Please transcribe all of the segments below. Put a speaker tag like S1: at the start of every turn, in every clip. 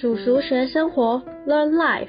S1: 叔叔学生活，Learn Life。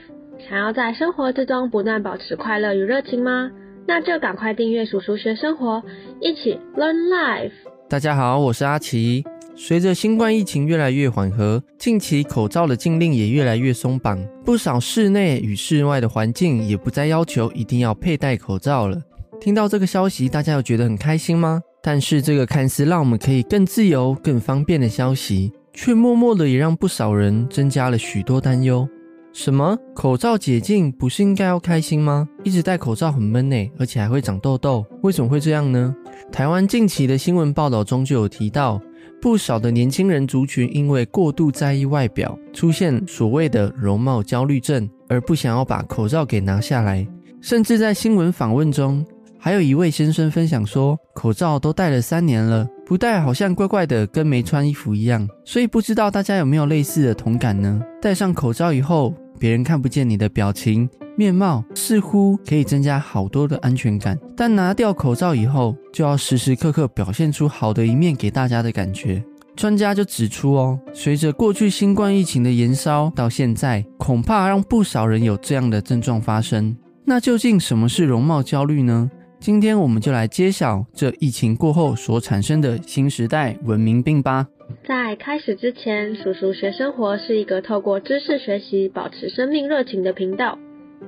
S1: 想要在生活之中不断保持快乐与热情吗？那就赶快订阅叔叔学生活，一起 Learn Life。
S2: 大家好，我是阿奇。随着新冠疫情越来越缓和，近期口罩的禁令也越来越松绑，不少室内与室外的环境也不再要求一定要佩戴口罩了。听到这个消息，大家有觉得很开心吗？但是这个看似让我们可以更自由、更方便的消息，却默默的也让不少人增加了许多担忧。什么？口罩解禁不是应该要开心吗？一直戴口罩很闷呢，而且还会长痘痘，为什么会这样呢？台湾近期的新闻报道中就有提到，不少的年轻人族群因为过度在意外表，出现所谓的容貌焦虑症，而不想要把口罩给拿下来。甚至在新闻访问中，还有一位先生分享说，口罩都戴了三年了，不戴好像怪怪的，跟没穿衣服一样。所以不知道大家有没有类似的同感呢？戴上口罩以后。别人看不见你的表情、面貌，似乎可以增加好多的安全感。但拿掉口罩以后，就要时时刻刻表现出好的一面给大家的感觉。专家就指出哦，随着过去新冠疫情的延烧，到现在恐怕让不少人有这样的症状发生。那究竟什么是容貌焦虑呢？今天我们就来揭晓这疫情过后所产生的新时代文明病吧。
S1: 在开始之前，叔叔学生活是一个透过知识学习保持生命热情的频道。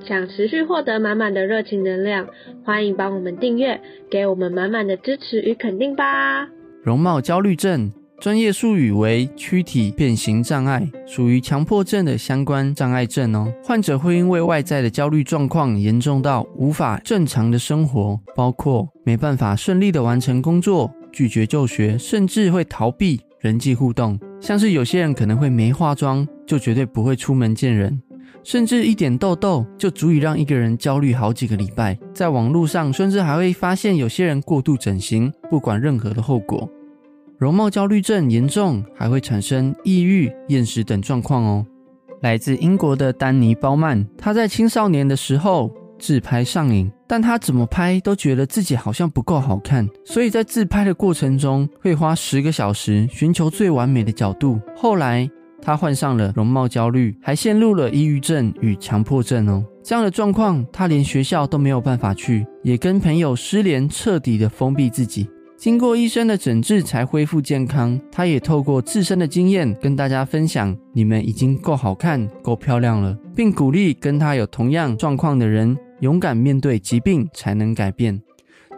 S1: 想持续获得满满的热情能量，欢迎帮我们订阅，给我们满满的支持与肯定吧。
S2: 容貌焦虑症专业术语为躯体变形障碍，属于强迫症的相关障碍症哦。患者会因为外在的焦虑状况严重到无法正常的生活，包括没办法顺利的完成工作、拒绝就学，甚至会逃避。人际互动，像是有些人可能会没化妆就绝对不会出门见人，甚至一点痘痘就足以让一个人焦虑好几个礼拜。在网络上，甚至还会发现有些人过度整形，不管任何的后果。容貌焦虑症严重，还会产生抑郁、厌食等状况哦。来自英国的丹尼·包曼，他在青少年的时候。自拍上瘾，但他怎么拍都觉得自己好像不够好看，所以在自拍的过程中会花十个小时寻求最完美的角度。后来他患上了容貌焦虑，还陷入了抑郁症与强迫症哦。这样的状况，他连学校都没有办法去，也跟朋友失联，彻底的封闭自己。经过医生的诊治，才恢复健康。他也透过自身的经验跟大家分享：你们已经够好看、够漂亮了，并鼓励跟他有同样状况的人。勇敢面对疾病才能改变，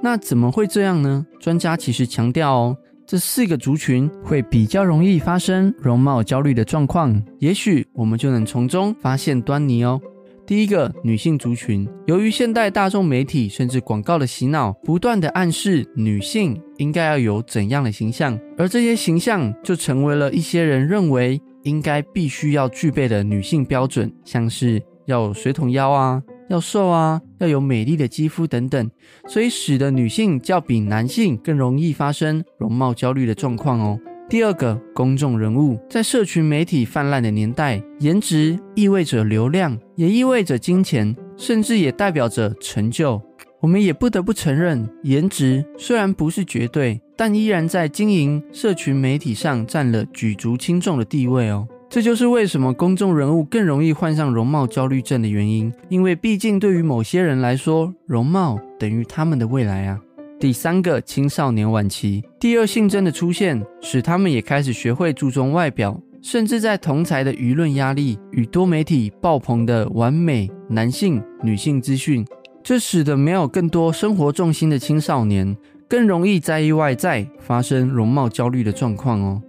S2: 那怎么会这样呢？专家其实强调哦，这四个族群会比较容易发生容貌焦虑的状况，也许我们就能从中发现端倪哦。第一个，女性族群，由于现代大众媒体甚至广告的洗脑，不断的暗示女性应该要有怎样的形象，而这些形象就成为了一些人认为应该必须要具备的女性标准，像是要有水桶腰啊。要瘦啊，要有美丽的肌肤等等，所以使得女性较比男性更容易发生容貌焦虑的状况哦。第二个，公众人物在社群媒体泛滥的年代，颜值意味着流量，也意味着金钱，甚至也代表着成就。我们也不得不承认，颜值虽然不是绝对，但依然在经营社群媒体上占了举足轻重的地位哦。这就是为什么公众人物更容易患上容貌焦虑症的原因，因为毕竟对于某些人来说，容貌等于他们的未来啊。第三个，青少年晚期第二性征的出现，使他们也开始学会注重外表，甚至在同才的舆论压力与多媒体爆棚的完美男性、女性资讯，这使得没有更多生活重心的青少年更容易在意外在，发生容貌焦虑的状况哦。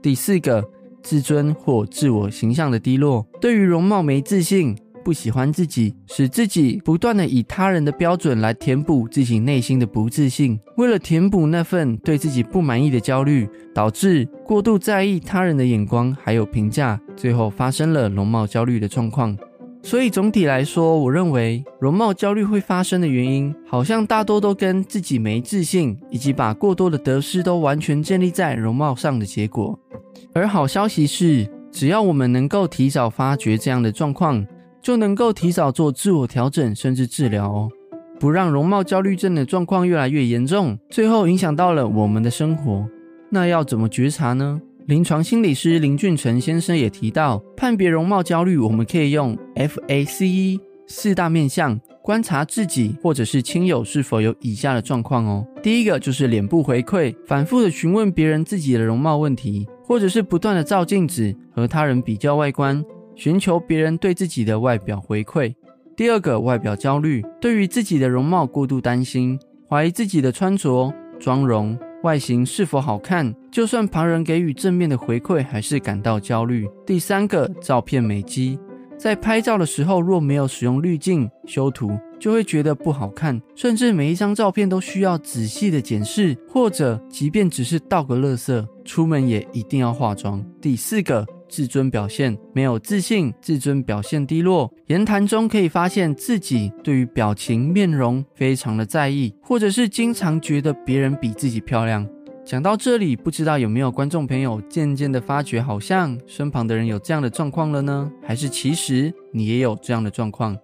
S2: 第四个。自尊或自我形象的低落，对于容貌没自信，不喜欢自己，使自己不断的以他人的标准来填补自己内心的不自信。为了填补那份对自己不满意的焦虑，导致过度在意他人的眼光还有评价，最后发生了容貌焦虑的状况。所以总体来说，我认为容貌焦虑会发生的原因，好像大多都跟自己没自信，以及把过多的得失都完全建立在容貌上的结果。而好消息是，只要我们能够提早发觉这样的状况，就能够提早做自我调整，甚至治疗哦，不让容貌焦虑症的状况越来越严重，最后影响到了我们的生活。那要怎么觉察呢？临床心理师林俊成先生也提到，判别容貌焦虑，我们可以用 FACE 四大面向观察自己或者是亲友是否有以下的状况哦。第一个就是脸部回馈，反复的询问别人自己的容貌问题，或者是不断的照镜子和他人比较外观，寻求别人对自己的外表回馈。第二个外表焦虑，对于自己的容貌过度担心，怀疑自己的穿着、妆容。外形是否好看？就算旁人给予正面的回馈，还是感到焦虑。第三个，照片美肌，在拍照的时候若没有使用滤镜修图，就会觉得不好看，甚至每一张照片都需要仔细的检视，或者即便只是倒个垃圾，出门也一定要化妆。第四个。自尊表现没有自信，自尊表现低落，言谈中可以发现自己对于表情、面容非常的在意，或者是经常觉得别人比自己漂亮。讲到这里，不知道有没有观众朋友渐渐的发觉，好像身旁的人有这样的状况了呢？还是其实你也有这样的状况？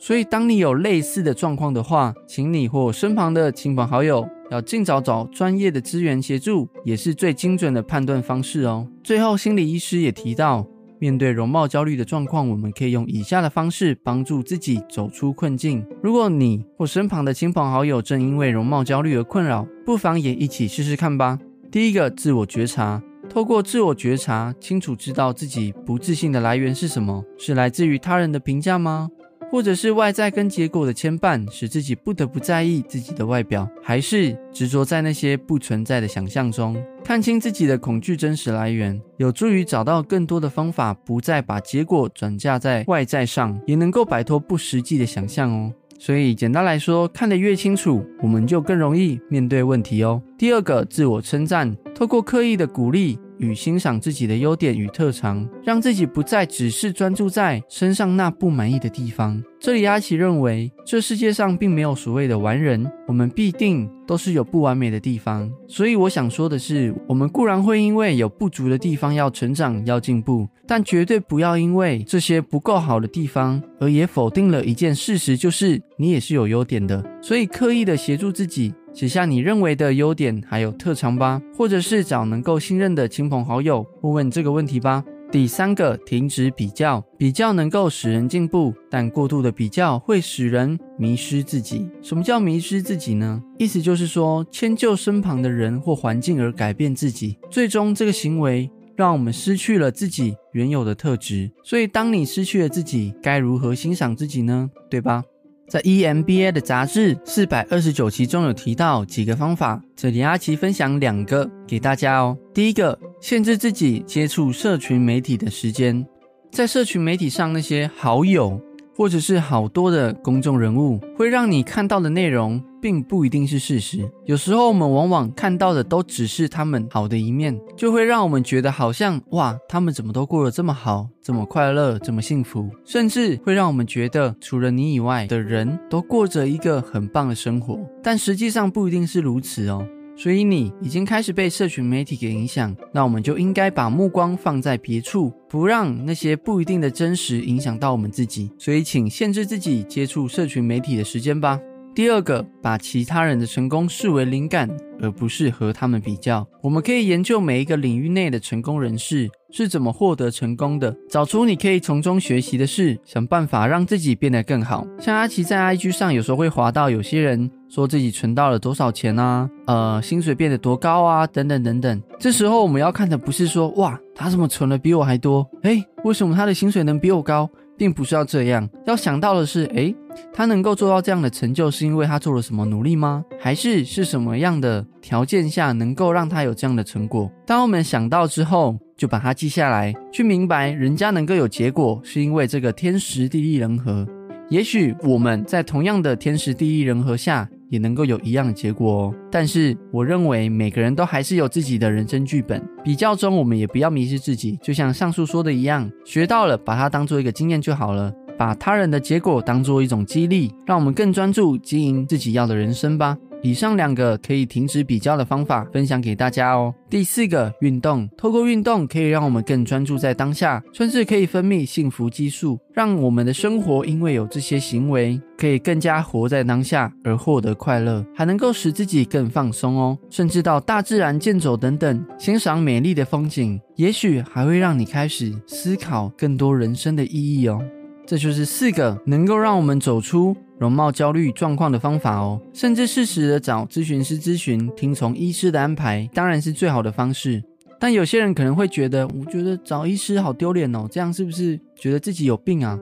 S2: 所以，当你有类似的状况的话，请你或身旁的亲朋好友要尽早找专业的资源协助，也是最精准的判断方式哦。最后，心理医师也提到，面对容貌焦虑的状况，我们可以用以下的方式帮助自己走出困境。如果你或身旁的亲朋好友正因为容貌焦虑而困扰，不妨也一起试试看吧。第一个，自我觉察，透过自我觉察，清楚知道自己不自信的来源是什么，是来自于他人的评价吗？或者是外在跟结果的牵绊，使自己不得不在意自己的外表，还是执着在那些不存在的想象中？看清自己的恐惧真实来源，有助于找到更多的方法，不再把结果转嫁在外在上，也能够摆脱不实际的想象哦。所以简单来说，看得越清楚，我们就更容易面对问题哦。第二个，自我称赞，透过刻意的鼓励。与欣赏自己的优点与特长，让自己不再只是专注在身上那不满意的地方。这里阿奇认为，这世界上并没有所谓的完人，我们必定都是有不完美的地方。所以我想说的是，我们固然会因为有不足的地方要成长、要进步，但绝对不要因为这些不够好的地方，而也否定了一件事实，就是你也是有优点的。所以刻意的协助自己。写下你认为的优点还有特长吧，或者是找能够信任的亲朋好友问问这个问题吧。第三个，停止比较，比较能够使人进步，但过度的比较会使人迷失自己。什么叫迷失自己呢？意思就是说，迁就身旁的人或环境而改变自己，最终这个行为让我们失去了自己原有的特质。所以，当你失去了自己，该如何欣赏自己呢？对吧？在 EMBA 的杂志四百二十九期中有提到几个方法，这里阿奇分享两个给大家哦。第一个，限制自己接触社群媒体的时间，在社群媒体上那些好友。或者是好多的公众人物，会让你看到的内容并不一定是事实。有时候我们往往看到的都只是他们好的一面，就会让我们觉得好像哇，他们怎么都过得这么好，这么快乐，这么幸福，甚至会让我们觉得除了你以外的人都过着一个很棒的生活。但实际上不一定是如此哦。所以你已经开始被社群媒体给影响，那我们就应该把目光放在别处，不让那些不一定的真实影响到我们自己。所以，请限制自己接触社群媒体的时间吧。第二个，把其他人的成功视为灵感，而不是和他们比较。我们可以研究每一个领域内的成功人士。是怎么获得成功的？找出你可以从中学习的事，想办法让自己变得更好。像阿奇在 IG 上有时候会划到有些人说自己存到了多少钱啊，呃，薪水变得多高啊，等等等等。这时候我们要看的不是说哇，他怎么存了比我还多？诶，为什么他的薪水能比我高？并不是要这样，要想到的是，诶，他能够做到这样的成就，是因为他做了什么努力吗？还是是什么样的条件下能够让他有这样的成果？当我们想到之后，就把它记下来，去明白人家能够有结果，是因为这个天时地利人和。也许我们在同样的天时地利人和下，也能够有一样的结果哦。但是我认为每个人都还是有自己的人生剧本，比较中我们也不要迷失自己。就像上述说的一样，学到了把它当做一个经验就好了，把他人的结果当做一种激励，让我们更专注经营自己要的人生吧。以上两个可以停止比较的方法分享给大家哦。第四个，运动，透过运动可以让我们更专注在当下，甚至可以分泌幸福激素，让我们的生活因为有这些行为，可以更加活在当下而获得快乐，还能够使自己更放松哦。甚至到大自然健走等等，欣赏美丽的风景，也许还会让你开始思考更多人生的意义哦。这就是四个能够让我们走出容貌焦虑状况的方法哦，甚至适时的找咨询师咨询，听从医师的安排，当然是最好的方式。但有些人可能会觉得，我觉得找医师好丢脸哦，这样是不是觉得自己有病啊？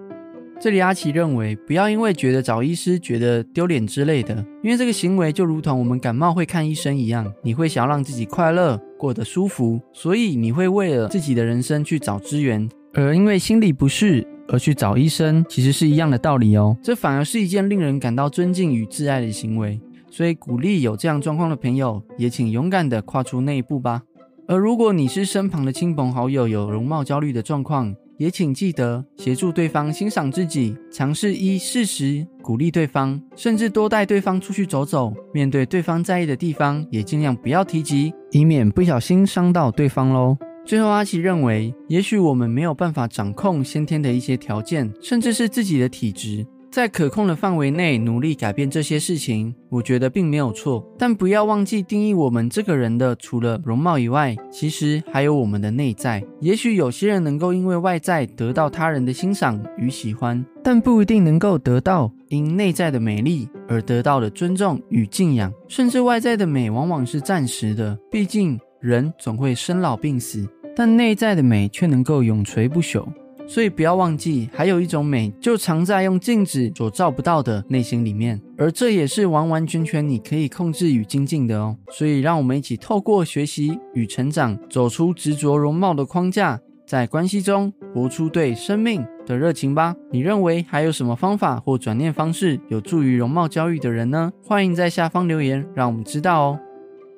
S2: 这里阿奇认为，不要因为觉得找医师觉得丢脸之类的，因为这个行为就如同我们感冒会看医生一样，你会想要让自己快乐，过得舒服，所以你会为了自己的人生去找资源，而因为心理不适。而去找医生，其实是一样的道理哦。这反而是一件令人感到尊敬与挚爱的行为。所以，鼓励有这样状况的朋友，也请勇敢地跨出那一步吧。而如果你是身旁的亲朋好友有容貌焦虑的状况，也请记得协助对方欣赏自己，尝试依事实鼓励对方，甚至多带对方出去走走。面对对方在意的地方，也尽量不要提及，以免不小心伤到对方喽。最后，阿奇认为，也许我们没有办法掌控先天的一些条件，甚至是自己的体质，在可控的范围内努力改变这些事情，我觉得并没有错。但不要忘记定义我们这个人的，除了容貌以外，其实还有我们的内在。也许有些人能够因为外在得到他人的欣赏与喜欢，但不一定能够得到因内在的美丽而得到的尊重与敬仰。甚至外在的美往往是暂时的，毕竟人总会生老病死。但内在的美却能够永垂不朽，所以不要忘记，还有一种美就藏在用镜子所照不到的内心里面，而这也是完完全全你可以控制与精进的哦。所以，让我们一起透过学习与成长，走出执着容貌的框架，在关系中活出对生命的热情吧。你认为还有什么方法或转念方式有助于容貌焦虑的人呢？欢迎在下方留言，让我们知道哦。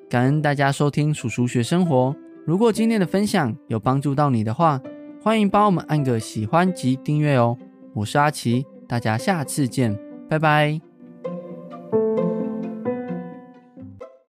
S2: 感恩大家收听叔叔学生活。如果今天的分享有帮助到你的话，欢迎帮我们按个喜欢及订阅哦。我是阿奇，大家下次见，拜拜。